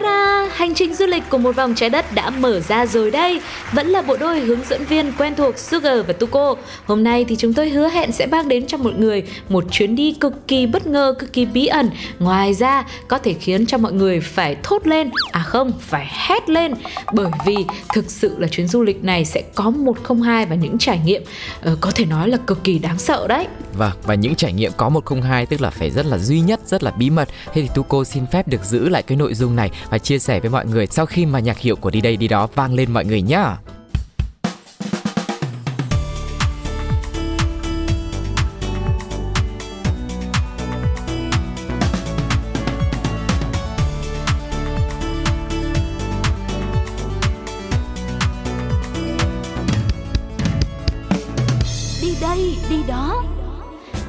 Ta-da! Hành trình du lịch của một vòng trái đất đã mở ra rồi đây. Vẫn là bộ đôi hướng dẫn viên quen thuộc Sugar và Tuko. Hôm nay thì chúng tôi hứa hẹn sẽ mang đến cho mọi người một chuyến đi cực kỳ bất ngờ, cực kỳ bí ẩn. Ngoài ra, có thể khiến cho mọi người phải thốt lên, à không, phải hét lên. Bởi vì thực sự là chuyến du lịch này sẽ có 102 và những trải nghiệm uh, có thể nói là cực kỳ đáng sợ đấy. Vâng, và những trải nghiệm có 102 tức là phải rất là duy nhất, rất là bí mật. Thế thì Tuko xin phép được giữ lại cái nội dung này và chia sẻ với mọi người sau khi mà nhạc hiệu của đi đây đi đó vang lên mọi người nhá. Đây, đi đó.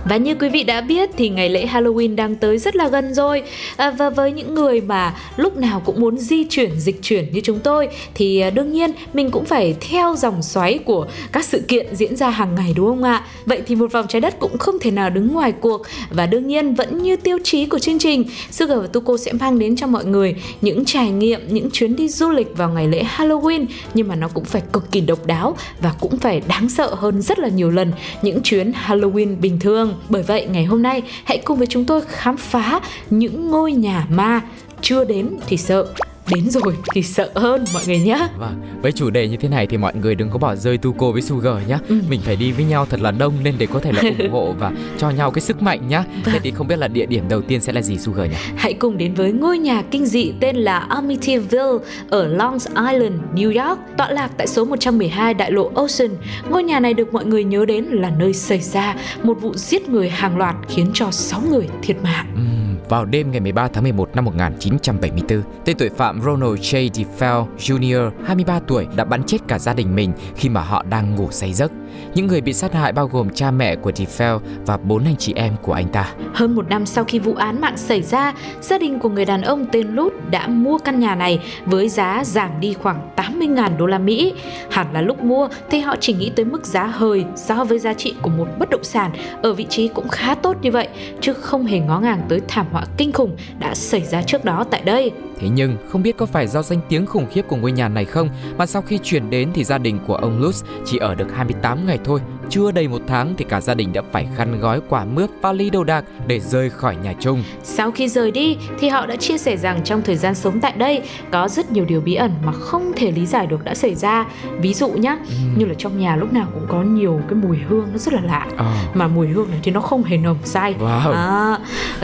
Và như quý vị đã biết thì ngày lễ Halloween đang tới rất là gần rồi. À, Và với những người mà lúc nào cũng muốn di chuyển, dịch chuyển như chúng tôi Thì à, đương nhiên mình cũng phải theo dòng xoáy của các sự kiện diễn ra hàng ngày đúng không ạ? Vậy thì một vòng trái đất cũng không thể nào đứng ngoài cuộc. Và đương nhiên vẫn như tiêu chí của chương trình Sugar và Tuko sẽ mang đến cho mọi người những trải nghiệm, những chuyến đi du lịch vào ngày lễ Halloween. Nhưng mà nó cũng phải cực kỳ độc đáo và cũng phải đáng sợ hơn rất là nhiều lần những chuyến Halloween bình thường bởi vậy, ngày hôm nay, hãy cùng với chúng tôi khám phá những ngôi nhà ma. Chưa đến thì sợ đến rồi thì sợ hơn mọi người nhé Vâng, với chủ đề như thế này thì mọi người đừng có bỏ rơi Tuko với Sugar nhá. Ừ. Mình phải đi với nhau thật là đông nên để có thể là ủng hộ và cho nhau cái sức mạnh nhá. Thế Vâng. thì không biết là địa điểm đầu tiên sẽ là gì Sugar nhỉ? Hãy cùng đến với ngôi nhà kinh dị tên là Amityville ở Long Island, New York, tọa lạc tại số 112 đại lộ Ocean. Ngôi nhà này được mọi người nhớ đến là nơi xảy ra một vụ giết người hàng loạt khiến cho 6 người thiệt mạng. Ừm, vào đêm ngày 13 tháng 11 năm 1974, tên tội phạm Ronald J. DeFeo Jr., 23 tuổi đã bắn chết cả gia đình mình khi mà họ đang ngủ say giấc. Những người bị sát hại bao gồm cha mẹ của DeFeo và bốn anh chị em của anh ta. Hơn một năm sau khi vụ án mạng xảy ra, gia đình của người đàn ông tên Lút đã mua căn nhà này với giá giảm đi khoảng 80.000 đô la Mỹ. Hẳn là lúc mua thì họ chỉ nghĩ tới mức giá hời so với giá trị của một bất động sản ở vị trí cũng khá tốt như vậy, chứ không hề ngó ngàng tới thảm họa kinh khủng đã xảy ra trước đó tại đây. Thế nhưng không biết có phải do danh tiếng khủng khiếp của ngôi nhà này không mà sau khi chuyển đến thì gia đình của ông Lutz chỉ ở được 28 ngày thôi. Chưa đầy một tháng thì cả gia đình đã phải khăn gói quả mướp vali đồ đạc để rời khỏi nhà chung. Sau khi rời đi thì họ đã chia sẻ rằng trong thời gian sống tại đây có rất nhiều điều bí ẩn mà không thể lý giải được đã xảy ra. Ví dụ nhá, như là trong nhà lúc nào cũng có nhiều cái mùi hương nó rất là lạ. Ờ, mà mùi hương này thì nó không hề nồng sai Wow. à,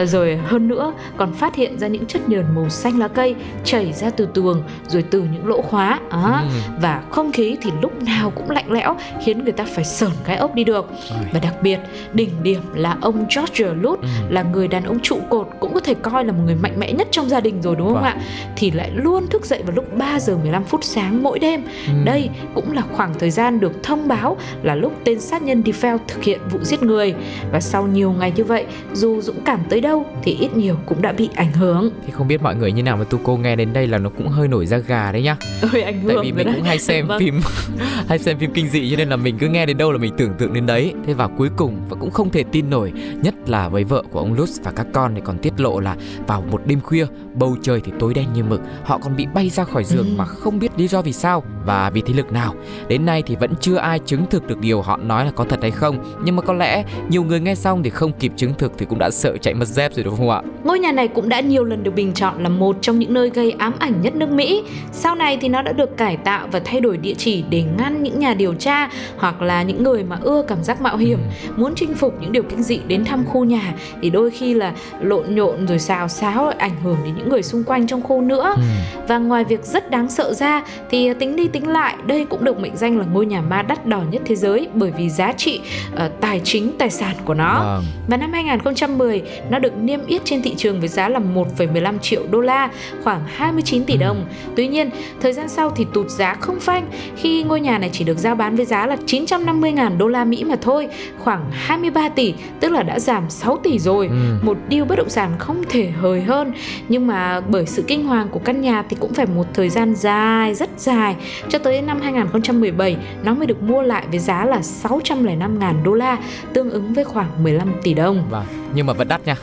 rồi hơn nữa còn phát hiện ra những chất nhờn màu xanh lá cây chảy ra từ tường rồi từ những lỗ khóa à, Ừ. và không khí thì lúc nào cũng lạnh lẽo khiến người ta phải sởn cái ốc đi được và đặc biệt đỉnh điểm là ông George Lutz Ừ. là người đàn ông trụ cột cũng có thể coi là một người mạnh mẽ nhất trong gia đình rồi đúng không Vâng. ạ thì lại luôn thức dậy vào lúc 3 giờ 15 phút sáng mỗi đêm Ừ. đây cũng là khoảng thời gian được thông báo là lúc tên sát nhân DeFeo thực hiện vụ giết người và sau nhiều ngày như vậy dù dũng cảm tới đâu thì ít nhiều cũng đã bị ảnh hưởng Thì không biết mọi người như nào mà Tuko nghe đến đây là nó cũng hơi nổi da gà đấy nhá. ơi ảnh hưởng Tại vì mình đấy. cũng hay xem Vâng. phim hay xem phim kinh dị cho nên là mình cứ nghe đến đâu là mình tưởng tượng đến đấy. Thế và cuối cùng và cũng không thể tin nổi, nhất là với vợ của ông Lutz và các con thì còn tiết lộ là vào một đêm khuya, bầu trời thì tối đen như mực, họ còn bị bay ra khỏi giường Ừ. mà không biết lý do vì sao và vì thế lực nào. Đến nay thì vẫn chưa ai chứng thực được điều họ nói là có thật hay không, nhưng mà có lẽ nhiều người nghe xong thì không kịp chứng thực thì cũng đã sợ chạy mất dép rồi đúng không ạ? Ngôi nhà này cũng đã nhiều lần được bình chọn là một trong những những nơi gây ám ảnh nhất nước Mỹ. Sau này thì nó đã được cải tạo và thay đổi địa chỉ để ngăn những nhà điều tra hoặc là những người mà ưa cảm giác mạo hiểm, muốn chinh phục những điều kinh dị đến thăm khu nhà thì đôi khi là lộn nhộn rồi xào xáo ảnh hưởng đến những người xung quanh trong khu nữa. Ừ. Và ngoài việc rất đáng sợ ra thì tính đi tính lại đây cũng được mệnh danh là ngôi nhà ma đắt đỏ nhất thế giới bởi vì giá trị uh, tài chính tài sản của nó. Vâng. Và năm 2010 nó được niêm yết trên thị trường với giá là 1,15 triệu đô la, khoảng 29 tỷ đồng. Tuy nhiên, thời gian sau thì tụt giá không phanh khi ngôi nhà này chỉ được giao bán với giá là 950.000 đô la Mỹ mà thôi, khoảng 23 tỷ, tức là đã giảm 6 tỷ rồi. Ừ. Một điều bất động sản không thể hời hơn, nhưng mà bởi sự kinh hoàng của căn nhà thì cũng phải một thời gian dài, rất dài cho tới năm 2017 nó mới được mua lại với giá là 605.000 đô la, tương ứng với khoảng 15 tỷ đồng. Vâng, nhưng mà vẫn đắt nha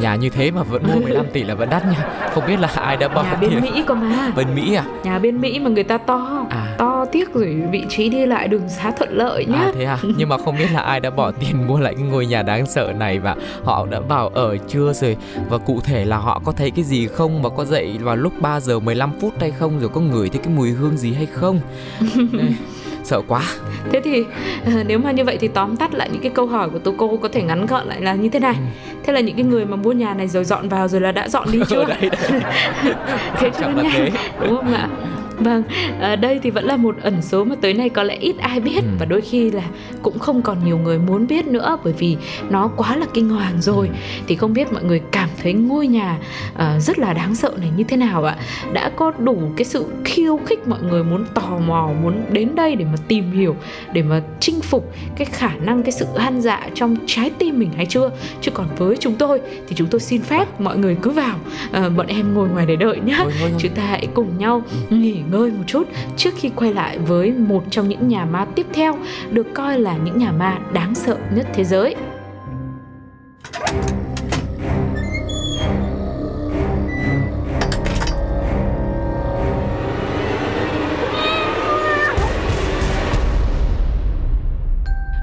nhà như thế mà vẫn mua 15 tỷ là vẫn đắt nha. Không biết là ai đã bỏ nhà bên tiền. Mỹ cơ mà. Bên Mỹ à? Nhà bên Mỹ mà người ta to à. to tiếc rồi vị trí đi lại đường xá thuận lợi nhá. à thế à? Nhưng mà không biết là ai đã bỏ tiền mua lại cái ngôi nhà đáng sợ này và họ đã vào ở chưa rồi? Và cụ thể là họ có thấy cái gì không? Và có dậy vào lúc 3 giờ 15 phút hay không? Rồi có ngửi thấy cái mùi hương gì hay không sợ quá. Thế thì ờ, nếu mà như vậy thì tóm tắt lại những cái câu hỏi của tôi cô có thể ngắn gọn lại là như thế này. Ừ. thế là những cái người mà mua nhà này rồi dọn vào rồi là đã dọn đi chưa? đây, đây. thế cho nên nha. đúng không ạ Vâng, à, đây thì vẫn là một ẩn số mà tới nay có lẽ ít ai biết ừ. và đôi khi là cũng không còn nhiều người muốn biết nữa bởi vì nó quá là kinh hoàng rồi. Ừ. Thì không biết mọi người cảm thấy ngôi nhà uh, rất là đáng sợ này như thế nào ạ? Đã có đủ cái sự khiêu khích mọi người muốn tò mò, muốn đến đây để mà tìm hiểu, để mà chinh phục cái khả năng cái sự gan dạ trong trái tim mình hay chưa? Chứ còn với chúng tôi thì chúng tôi xin phép mọi người cứ vào, uh, bọn em ngồi ngoài để đợi nhá. Chúng ta hãy cùng nhau ừ. nghỉ ngơi một chút trước khi quay lại với một trong những nhà ma tiếp theo, được coi là những nhà ma đáng sợ nhất thế giới.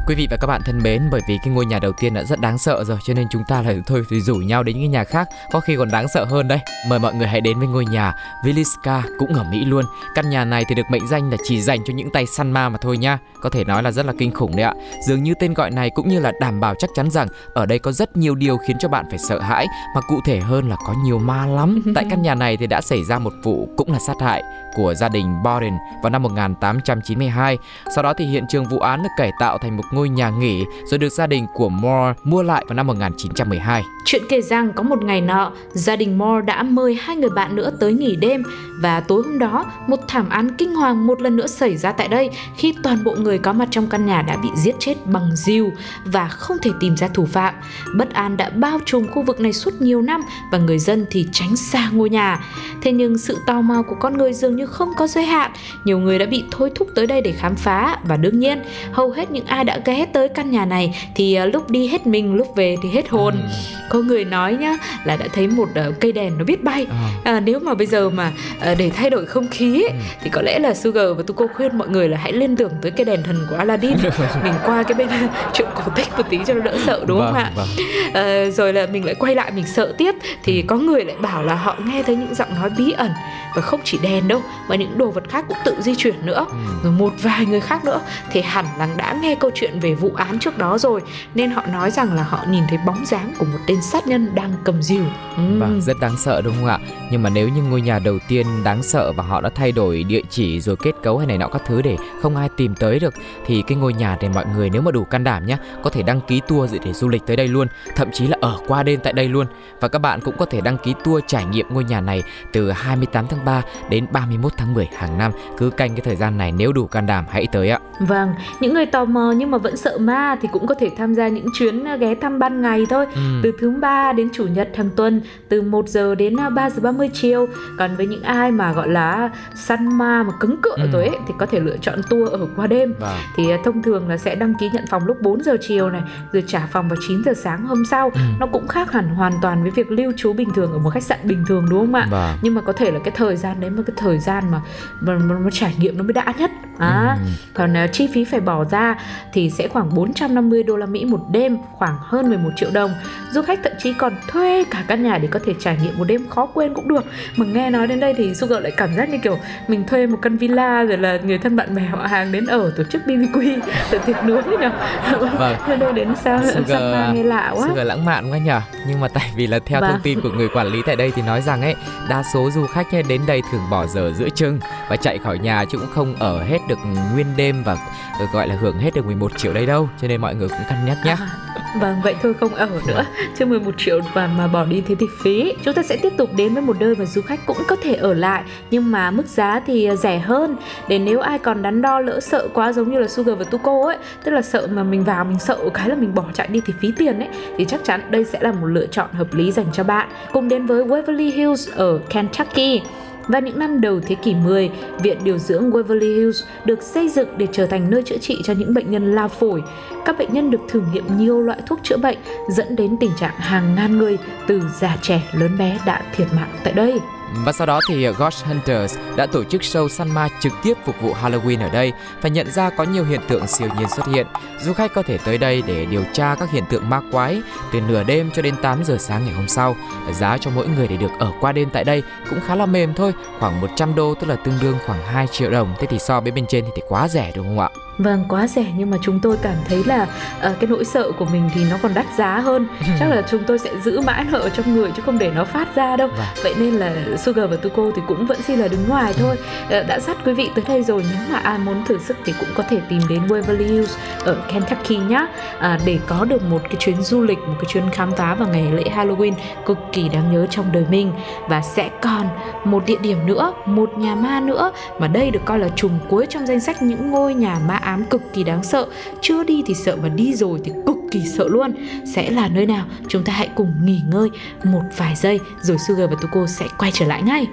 Quý vị và các bạn thân mến, bởi vì cái ngôi nhà đầu tiên đã rất đáng sợ rồi cho nên chúng ta lại thôi thì rủ nhau đến những nhà khác có khi còn đáng sợ hơn đây. Mời mọi người hãy đến với ngôi nhà Villisca cũng ở Mỹ luôn. Căn nhà này thì được mệnh danh là chỉ dành cho những tay săn ma mà thôi nha. Có thể nói là rất là kinh khủng đấy ạ. Dường như tên gọi này cũng như là đảm bảo chắc chắn rằng ở đây có rất nhiều điều khiến cho bạn phải sợ hãi mà cụ thể hơn là có nhiều ma lắm. Tại căn nhà này thì đã xảy ra một vụ cũng là sát hại của gia đình Borden vào năm 1892. Sau đó thì hiện trường vụ án được cải tạo thành một ngôi nhà nghỉ rồi được gia đình của Moore mua lại vào năm 1912. Chuyện kể rằng có một ngày nọ, gia đình Moore đã mời hai người bạn nữa tới nghỉ đêm và tối hôm đó, một thảm án kinh hoàng một lần nữa xảy ra tại đây khi toàn bộ người có mặt trong căn nhà đã bị giết chết bằng diều và không thể tìm ra thủ phạm. Bất an đã bao trùm khu vực này suốt nhiều năm và người dân thì tránh xa ngôi nhà. Thế nhưng sự tò mò của con người dường như không có giới hạn. Nhiều người đã bị thôi thúc tới đây để khám phá và đương nhiên, hầu hết những ai đã ghé tới căn nhà này thì à, lúc đi hết mình, lúc về thì hết hồn. Ừ. Có người nói nhá là đã thấy một uh, cây đèn nó biết bay. À. À, nếu mà bây giờ mà uh, để thay đổi không khí ấy, ừ. thì có lẽ là Sugar và Tuko khuyên mọi người là hãy liên tưởng tới cây đèn thần của Aladdin. mình qua cái bên chuyện cổ tích một tí cho nó đỡ sợ đúng vâng, không ạ? Vâng. À, rồi là mình lại quay lại mình sợ tiếp thì ừ. có người lại bảo là họ nghe thấy những giọng nói bí ẩn và không chỉ đèn đâu mà những đồ vật khác cũng tự di chuyển nữa ừ. rồi một vài người khác nữa thì hẳn là đã nghe câu chuyện về vụ án trước đó rồi nên họ nói rằng là họ nhìn thấy bóng dáng của một tên sát nhân đang cầm rìu ừ. vâng rất đáng sợ đúng không ạ nhưng mà nếu như ngôi nhà đầu tiên đáng sợ và họ đã thay đổi địa chỉ rồi kết cấu hay này nọ các thứ để không ai tìm tới được thì cái ngôi nhà này mọi người nếu mà đủ can đảm nhé có thể đăng ký tour để du lịch tới đây luôn thậm chí là ở qua đêm tại đây luôn và các bạn cũng có thể đăng ký tour trải nghiệm ngôi nhà này từ 28 tháng 3 đến 31 tháng 10 hàng năm. Cứ canh cái thời gian này nếu đủ can đảm hãy tới ạ. Vâng, những người tò mò nhưng mà vẫn sợ ma thì cũng có thể tham gia những chuyến à, ghé thăm ban ngày thôi. Ừ. Từ thứ ba đến chủ nhật hàng tuần, từ 1 giờ đến 3 à, giờ 30 chiều. Còn với những ai mà gọi là săn ma mà cứng cựa ừ. rồi ấy thì có thể lựa chọn tour ở qua đêm. Vâng. Thì à, thông thường là sẽ đăng ký nhận phòng lúc 4 giờ chiều này, rồi trả phòng vào 9 giờ sáng hôm sau. Ừ. Nó cũng khác hẳn hoàn toàn với việc lưu trú bình thường ở một khách sạn bình thường đúng không ạ? Vâng. Nhưng mà có thể là cái thời gian đấy mà cái thời gian mà mà, mà, mà trải nghiệm nó mới đã nhất à, ừ. còn uh, chi phí phải bỏ ra thì sẽ khoảng 450 đô la Mỹ một đêm, khoảng hơn 11 triệu đồng. Du khách thậm chí còn thuê cả căn nhà để có thể trải nghiệm một đêm khó quên cũng được. Mà nghe nói đến đây thì Sugar lại cảm giác như kiểu mình thuê một căn villa rồi là người thân bạn bè họ hàng đến ở tổ chức BBQ, tổ tiệc nướng ấy nhỉ. Vâng. Đâu đến sao Sugar, nghe lạ quá. Sugar lãng mạn quá nhỉ Nhưng mà tại vì là theo Vâng. thông tin của người quản lý tại đây thì nói rằng ấy Đa số du khách đến đây thường bỏ giờ giữa chừng Và chạy khỏi nhà chứ cũng không ở hết được nguyên đêm Và gọi là hưởng hết được 11 triệu đây đâu Cho nên mọi người cũng cân nhắc nhé. À, vâng, vậy thôi không ở nữa. Chứ 11 triệu và mà bỏ đi thế thì phí. Chúng ta sẽ tiếp tục đến với một nơi mà du khách cũng có thể ở lại Nhưng mà mức giá thì rẻ hơn. Để nếu ai còn đắn đo lỡ sợ quá giống như là Sugar và Tuko ấy Tức là sợ mà mình vào mình sợ cái là mình bỏ chạy đi thì phí tiền ấy Thì chắc chắn đây sẽ là một lựa chọn hợp lý dành cho bạn. Cùng đến với Waverly Hills ở Kentucky vào những năm đầu thế kỷ 10, Viện Điều dưỡng Waverly Hills được xây dựng để trở thành nơi chữa trị cho những bệnh nhân lao phổi. Các bệnh nhân được thử nghiệm nhiều loại thuốc chữa bệnh dẫn đến tình trạng hàng ngàn người từ già trẻ lớn bé đã thiệt mạng tại đây. Và sau đó thì Ghost Hunters đã tổ chức show săn ma trực tiếp phục vụ Halloween ở đây và nhận ra có nhiều hiện tượng siêu nhiên xuất hiện. Du khách có thể tới đây để điều tra các hiện tượng ma quái từ nửa đêm cho đến 8 giờ sáng ngày hôm sau. Giá cho mỗi người để được ở qua đêm tại đây cũng khá là mềm thôi, khoảng 100 đô tức là tương đương khoảng 2 triệu đồng. Thế thì so với bên trên thì, thì quá rẻ đúng không ạ? Vâng, quá rẻ nhưng mà chúng tôi cảm thấy là uh, cái nỗi sợ của mình thì nó còn đắt giá hơn. Chắc là chúng tôi sẽ giữ mãi nợ trong người chứ không để nó phát ra đâu. Vâng. Vậy nên là Sugar và Tuko thì cũng vẫn xin là đứng ngoài thôi. Uh, đã dắt quý vị tới đây rồi nếu mà ai muốn thử sức thì cũng có thể tìm đến Waverly Hills ở Kentucky nhá. Uh, để có được một cái chuyến du lịch, một cái chuyến khám phá vào ngày lễ Halloween cực kỳ đáng nhớ trong đời mình. Và sẽ còn một địa điểm nữa, một nhà ma nữa mà đây được coi là trùng cuối trong danh sách những ngôi nhà ma ám cực kỳ đáng sợ. Chưa đi thì sợ mà đi rồi thì cực kỳ sợ luôn. Sẽ là nơi nào? Chúng ta hãy cùng nghỉ ngơi một vài giây rồi Sugar và Tuko sẽ quay trở lại ngay.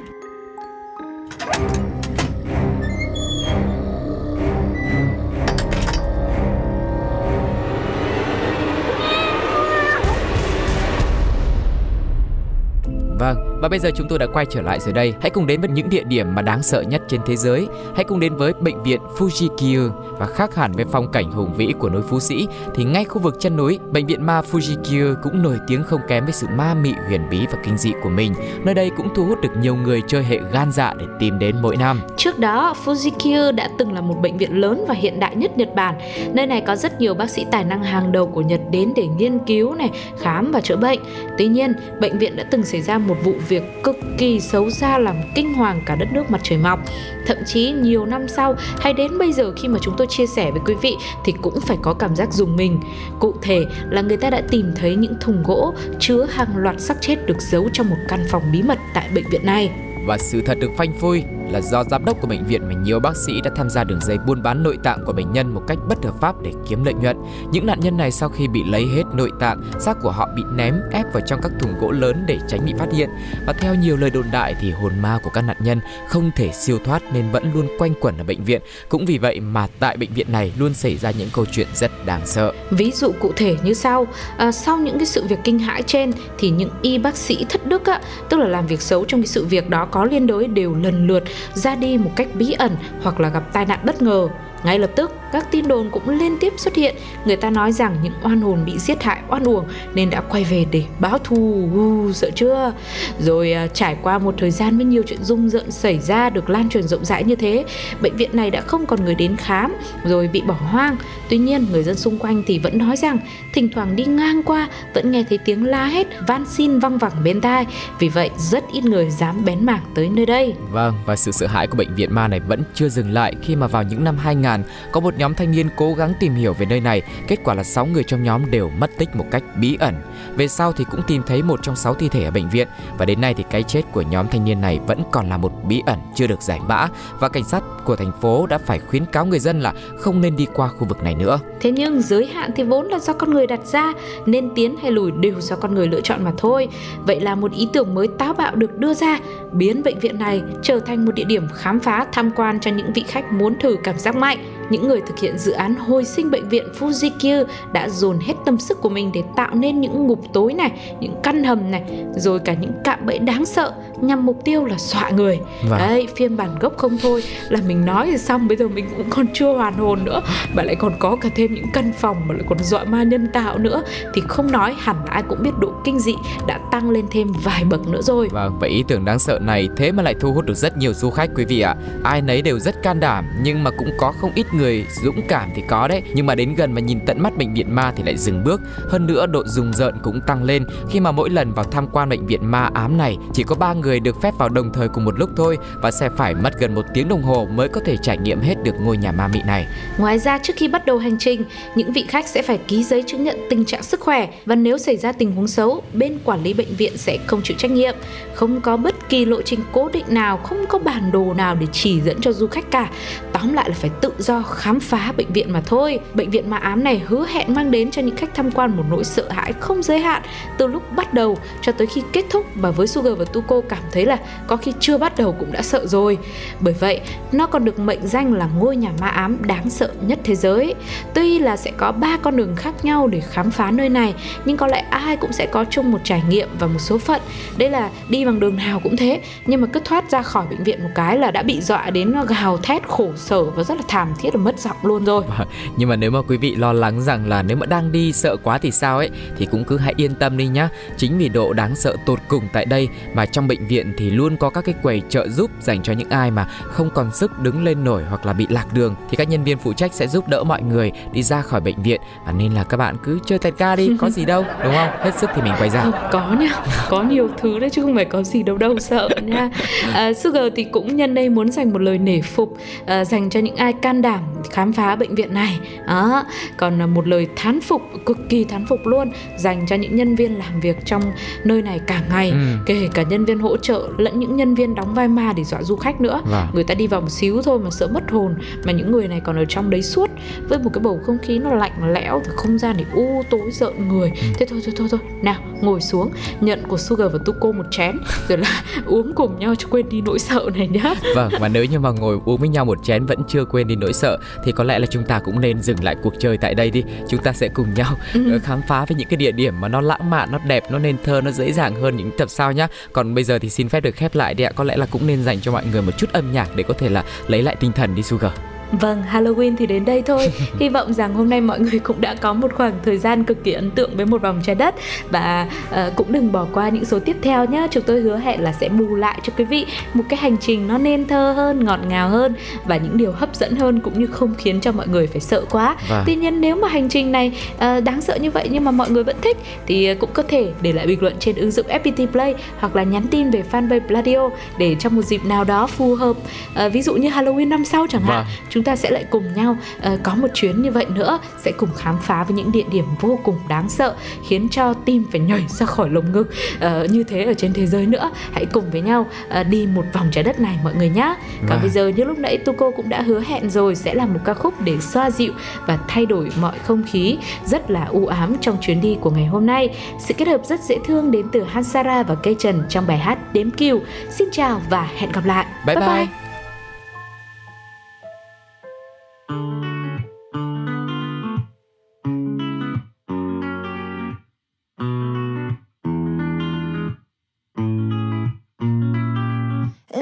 Vâng, và bây giờ chúng tôi đã quay trở lại rồi đây. Hãy cùng đến với những địa điểm mà đáng sợ nhất trên thế giới. Hãy cùng đến với bệnh viện Fujikyu và khác hẳn với phong cảnh hùng vĩ của núi Phú Sĩ thì ngay khu vực chân núi, bệnh viện ma Fujikyu cũng nổi tiếng không kém với sự ma mị huyền bí và kinh dị của mình. Nơi đây cũng thu hút được nhiều người chơi hệ gan dạ để tìm đến mỗi năm. Trước đó, Fujikyu đã từng là một bệnh viện lớn và hiện đại nhất Nhật Bản. Nơi này có rất nhiều bác sĩ tài năng hàng đầu của Nhật đến để nghiên cứu này, khám và chữa bệnh. Tuy nhiên, bệnh viện đã từng xảy ra một vụ việc cực kỳ xấu xa làm kinh hoàng cả đất nước mặt trời mọc. Thậm chí nhiều năm sau, hay đến bây giờ khi mà chúng tôi chia sẻ với quý vị thì cũng phải có cảm giác dùng mình. Cụ thể là người ta đã tìm thấy những thùng gỗ chứa hàng loạt xác chết được giấu trong một căn phòng bí mật tại bệnh viện này. Và sự thật được phanh phui là do giám đốc của bệnh viện và nhiều bác sĩ đã tham gia đường dây buôn bán nội tạng của bệnh nhân một cách bất hợp pháp để kiếm lợi nhuận. Những nạn nhân này sau khi bị lấy hết nội tạng, xác của họ bị ném ép vào trong các thùng gỗ lớn để tránh bị phát hiện. Và theo nhiều lời đồn đại thì hồn ma của các nạn nhân không thể siêu thoát nên vẫn luôn quanh quẩn ở bệnh viện. Cũng vì vậy mà tại bệnh viện này luôn xảy ra những câu chuyện rất đáng sợ. Ví dụ cụ thể như sau, à, sau những cái sự việc kinh hãi trên thì những y bác sĩ thất đức á, tức là làm việc xấu trong cái sự việc đó có liên đối đều lần lượt ra đi một cách bí ẩn hoặc là gặp tai nạn bất ngờ. Ngay lập tức, các tin đồn cũng liên tiếp xuất hiện. Người ta nói rằng những oan hồn bị giết hại oan uổng nên đã quay về để báo thù. Uh, sợ chưa? Rồi uh, trải qua một thời gian với nhiều chuyện rung rợn xảy ra được lan truyền rộng rãi như thế, bệnh viện này đã không còn người đến khám rồi bị bỏ hoang. Tuy nhiên, người dân xung quanh thì vẫn nói rằng thỉnh thoảng đi ngang qua vẫn nghe thấy tiếng la hét van xin văng vẳng bên tai. Vì vậy, rất ít người dám bén mảng tới nơi đây. Vâng, và sự sợ hãi của bệnh viện ma này vẫn chưa dừng lại khi mà vào những năm 2000 có một nhóm thanh niên cố gắng tìm hiểu về nơi này. Kết quả là 6 người trong nhóm đều mất tích một cách bí ẩn. Về sau thì cũng tìm thấy một trong 6 thi thể ở bệnh viện và đến nay thì cái chết của nhóm thanh niên này vẫn còn là một bí ẩn chưa được giải mã và cảnh sát của thành phố đã phải khuyến cáo người dân là không nên đi qua khu vực này nữa. Thế nhưng giới hạn thì vốn là do con người đặt ra, nên tiến hay lùi đều do con người lựa chọn mà thôi. Vậy là một ý tưởng mới táo bạo được đưa ra, biến bệnh viện này trở thành một địa điểm khám phá tham quan cho những vị khách muốn thử cảm giác mạnh những người thực hiện dự án hồi sinh bệnh viện Fujikyu đã dồn hết tâm sức của mình để tạo nên những ngục tối này, những căn hầm này, rồi cả những cạm bẫy đáng sợ nhằm mục tiêu là dọa người. Vâng. Đấy, phiên bản gốc không thôi là mình nói thì xong bây giờ mình cũng còn chưa hoàn hồn nữa mà lại còn có cả thêm những căn phòng mà lại còn dọa ma nhân tạo nữa thì không nói hẳn ai cũng biết độ kinh dị đã tăng lên thêm vài bậc nữa rồi. Vâng, và ý tưởng đáng sợ này thế mà lại thu hút được rất nhiều du khách quý vị ạ. Ai nấy đều rất can đảm nhưng mà cũng có không ít người dũng cảm thì có đấy, nhưng mà đến gần và nhìn tận mắt bệnh viện ma thì lại dừng bước. Hơn nữa độ rùng rợn cũng tăng lên khi mà mỗi lần vào tham quan bệnh viện ma ám này chỉ có ba người người được phép vào đồng thời cùng một lúc thôi và sẽ phải mất gần một tiếng đồng hồ mới có thể trải nghiệm hết được ngôi nhà ma mị này. Ngoài ra trước khi bắt đầu hành trình, những vị khách sẽ phải ký giấy chứng nhận tình trạng sức khỏe và nếu xảy ra tình huống xấu, bên quản lý bệnh viện sẽ không chịu trách nhiệm. Không có bất kỳ lộ trình cố định nào, không có bản đồ nào để chỉ dẫn cho du khách cả. Tóm lại là phải tự do khám phá bệnh viện mà thôi. Bệnh viện ma ám này hứa hẹn mang đến cho những khách tham quan một nỗi sợ hãi không giới hạn từ lúc bắt đầu cho tới khi kết thúc và với Sugar và Tuko cả cảm thấy là có khi chưa bắt đầu cũng đã sợ rồi. Bởi vậy, nó còn được mệnh danh là ngôi nhà ma ám đáng sợ nhất thế giới. Tuy là sẽ có ba con đường khác nhau để khám phá nơi này, nhưng có lẽ ai cũng sẽ có chung một trải nghiệm và một số phận. Đây là đi bằng đường nào cũng thế, nhưng mà cứ thoát ra khỏi bệnh viện một cái là đã bị dọa đến gào thét khổ sở và rất là thảm thiết và mất giọng luôn rồi. Vâng, nhưng mà nếu mà quý vị lo lắng rằng là nếu mà đang đi sợ quá thì sao ấy thì cũng cứ hãy yên tâm đi nhá. Chính vì độ đáng sợ tột cùng tại đây mà trong bệnh viện thì luôn có các cái quầy trợ giúp dành cho những ai mà không còn sức đứng lên nổi hoặc là bị lạc đường. Thì các nhân viên phụ trách sẽ giúp đỡ mọi người đi ra khỏi bệnh viện. Và nên là các bạn cứ chơi tẹt ca đi có gì đâu đúng không? Hết sức thì mình quay ra. Không, có nha có nhiều thứ đấy chứ không phải có gì đâu đâu sợ nha. À, Sugar thì cũng nhân đây muốn dành một lời nể phục à, dành cho những ai can đảm khám phá bệnh viện này. Đó còn à, một lời thán phục cực kỳ thán phục luôn dành cho những nhân viên làm việc trong nơi này cả ngày Ừ. kể cả nhân viên hỗ trợ lẫn những nhân viên đóng vai ma để dọa du khách nữa Vâng. người ta đi vào một xíu thôi mà sợ mất hồn mà những người này còn ở trong đấy suốt với một cái bầu không khí nó lạnh lẽo thì không gian thì u tối rợn người Ừ. thế thôi thôi thôi thôi nào ngồi xuống nhận của Sugar và Tuko một chén rồi là uống cùng nhau cho quên đi nỗi sợ này nhá Vâng, và nếu như mà ngồi uống với nhau một chén vẫn chưa quên đi nỗi sợ thì có lẽ là chúng ta cũng nên dừng lại cuộc chơi tại đây đi. Chúng ta sẽ cùng nhau Ừ. khám phá với những cái địa điểm mà nó lãng mạn, nó đẹp, nó nên thơ, nó dễ dàng hơn những tập sau nhá. Còn bây giờ thì xin phép được khép lại đi ạ. Có lẽ là cũng nên dành cho mọi người một chút âm nhạc để có thể là lấy lại tinh thần đi, Sugar. Vâng, Halloween thì đến đây thôi. Hy vọng rằng hôm nay mọi người cũng đã có một khoảng thời gian cực kỳ ấn tượng với một vòng trái đất và ờ, cũng đừng bỏ qua những số tiếp theo nhé. Chúng tôi hứa hẹn là sẽ bù lại cho quý vị một cái hành trình nó nên thơ hơn, ngọt ngào hơn và những điều hấp dẫn hơn cũng như không khiến cho mọi người phải sợ quá. Vâng. Tuy nhiên nếu mà hành trình này ờ, đáng sợ như vậy nhưng mà mọi người vẫn thích thì ờ, cũng có thể để lại bình luận trên ứng dụng FPT Play hoặc là nhắn tin về fanpage Pladio để trong một dịp nào đó phù hợp. Ờ, ví dụ như Halloween năm sau chẳng hạn Vâng. Chúng ta sẽ lại cùng nhau ờ, có một chuyến như vậy nữa sẽ cùng khám phá với những địa điểm vô cùng đáng sợ khiến cho tim phải nhảy ra khỏi lồng ngực Ờ, như thế ở trên thế giới nữa. Hãy cùng với nhau ờ, đi một vòng trái đất này mọi người nhé còn Vâng. bây giờ như lúc nãy Tuko cũng đã hứa hẹn rồi sẽ là một ca khúc để xoa dịu và thay đổi mọi không khí rất là u ám trong chuyến đi của ngày hôm nay. Sự kết hợp rất dễ thương đến từ Hansara và Cây Trần trong bài hát Đếm Kiều. Xin chào và hẹn gặp lại. Bye. bye.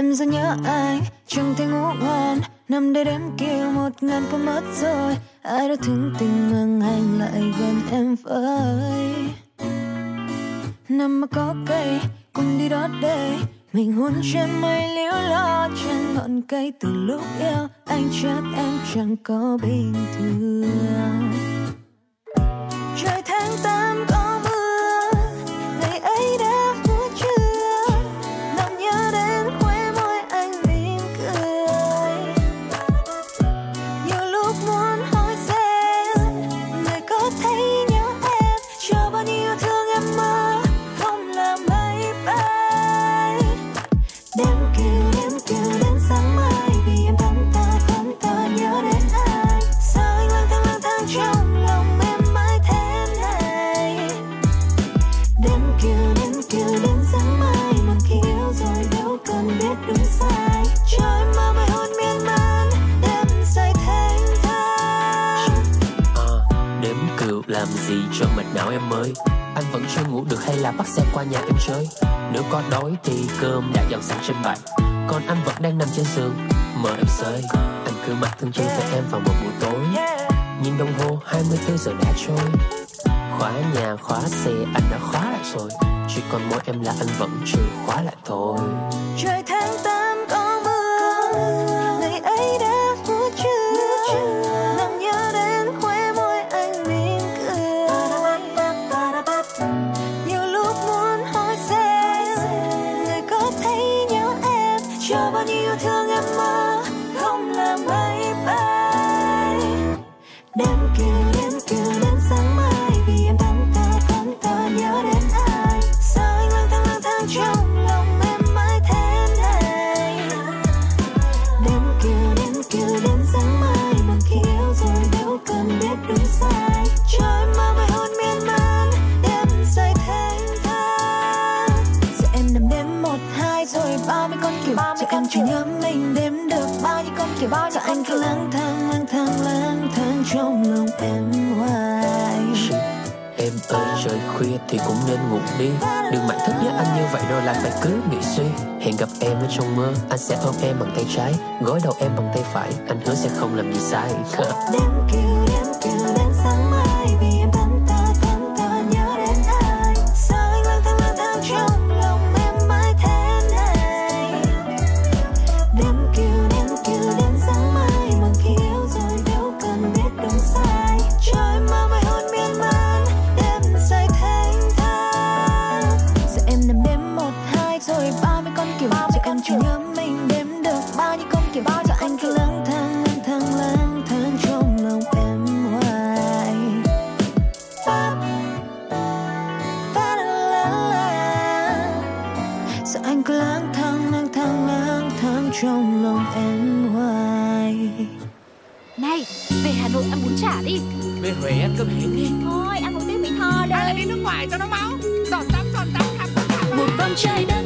Em rất nhớ anh. Chẳng thể ngủ ngon Năm đây đếm kia một ngàn câu mất rồi. Ai đã thương tình mang anh lại gần em với. Năm mà có cây, Cùng đi đó đây Mình hôn trên mây liễu lo, trên ngọn cây từ lúc yêu. Anh chắc em chẳng có bình thường. Chưa ngủ được hay là bắt xe qua nhà em chơi Nếu có đói thì cơm đã dọn sẵn trên bàn. Còn anh vẫn đang nằm trên giường mơ em sơi Anh cứ mặc thương tư với em vào một buổi tối. Nhìn đồng hồ 24 giờ đã trôi. Khóa nhà, khóa xe, anh đã khóa lại rồi. Chỉ còn mỗi em là anh vẫn chưa khóa lại thôi. Đi. Đừng mạnh thức nhớ anh như vậy rồi lại phải cứ nghĩ suy. Hẹn gặp em ở trong mơ, Anh sẽ ôm em bằng tay trái, Gối đầu em bằng tay phải, Anh hứa sẽ không làm gì sai. Đêm kêu đêm kêu đến lang thang lang thang lang thang trong lòng em hoài. Này, về Hà Nội ăn bún chả đi. Về Huế ăn cơm hến đi. Thôi, ăn một tiếng Mỹ Tho Hay là đây đi nước ngoài cho nó máu. Giọt tắm giọt tắm khắp khắp. Một vòng trái đất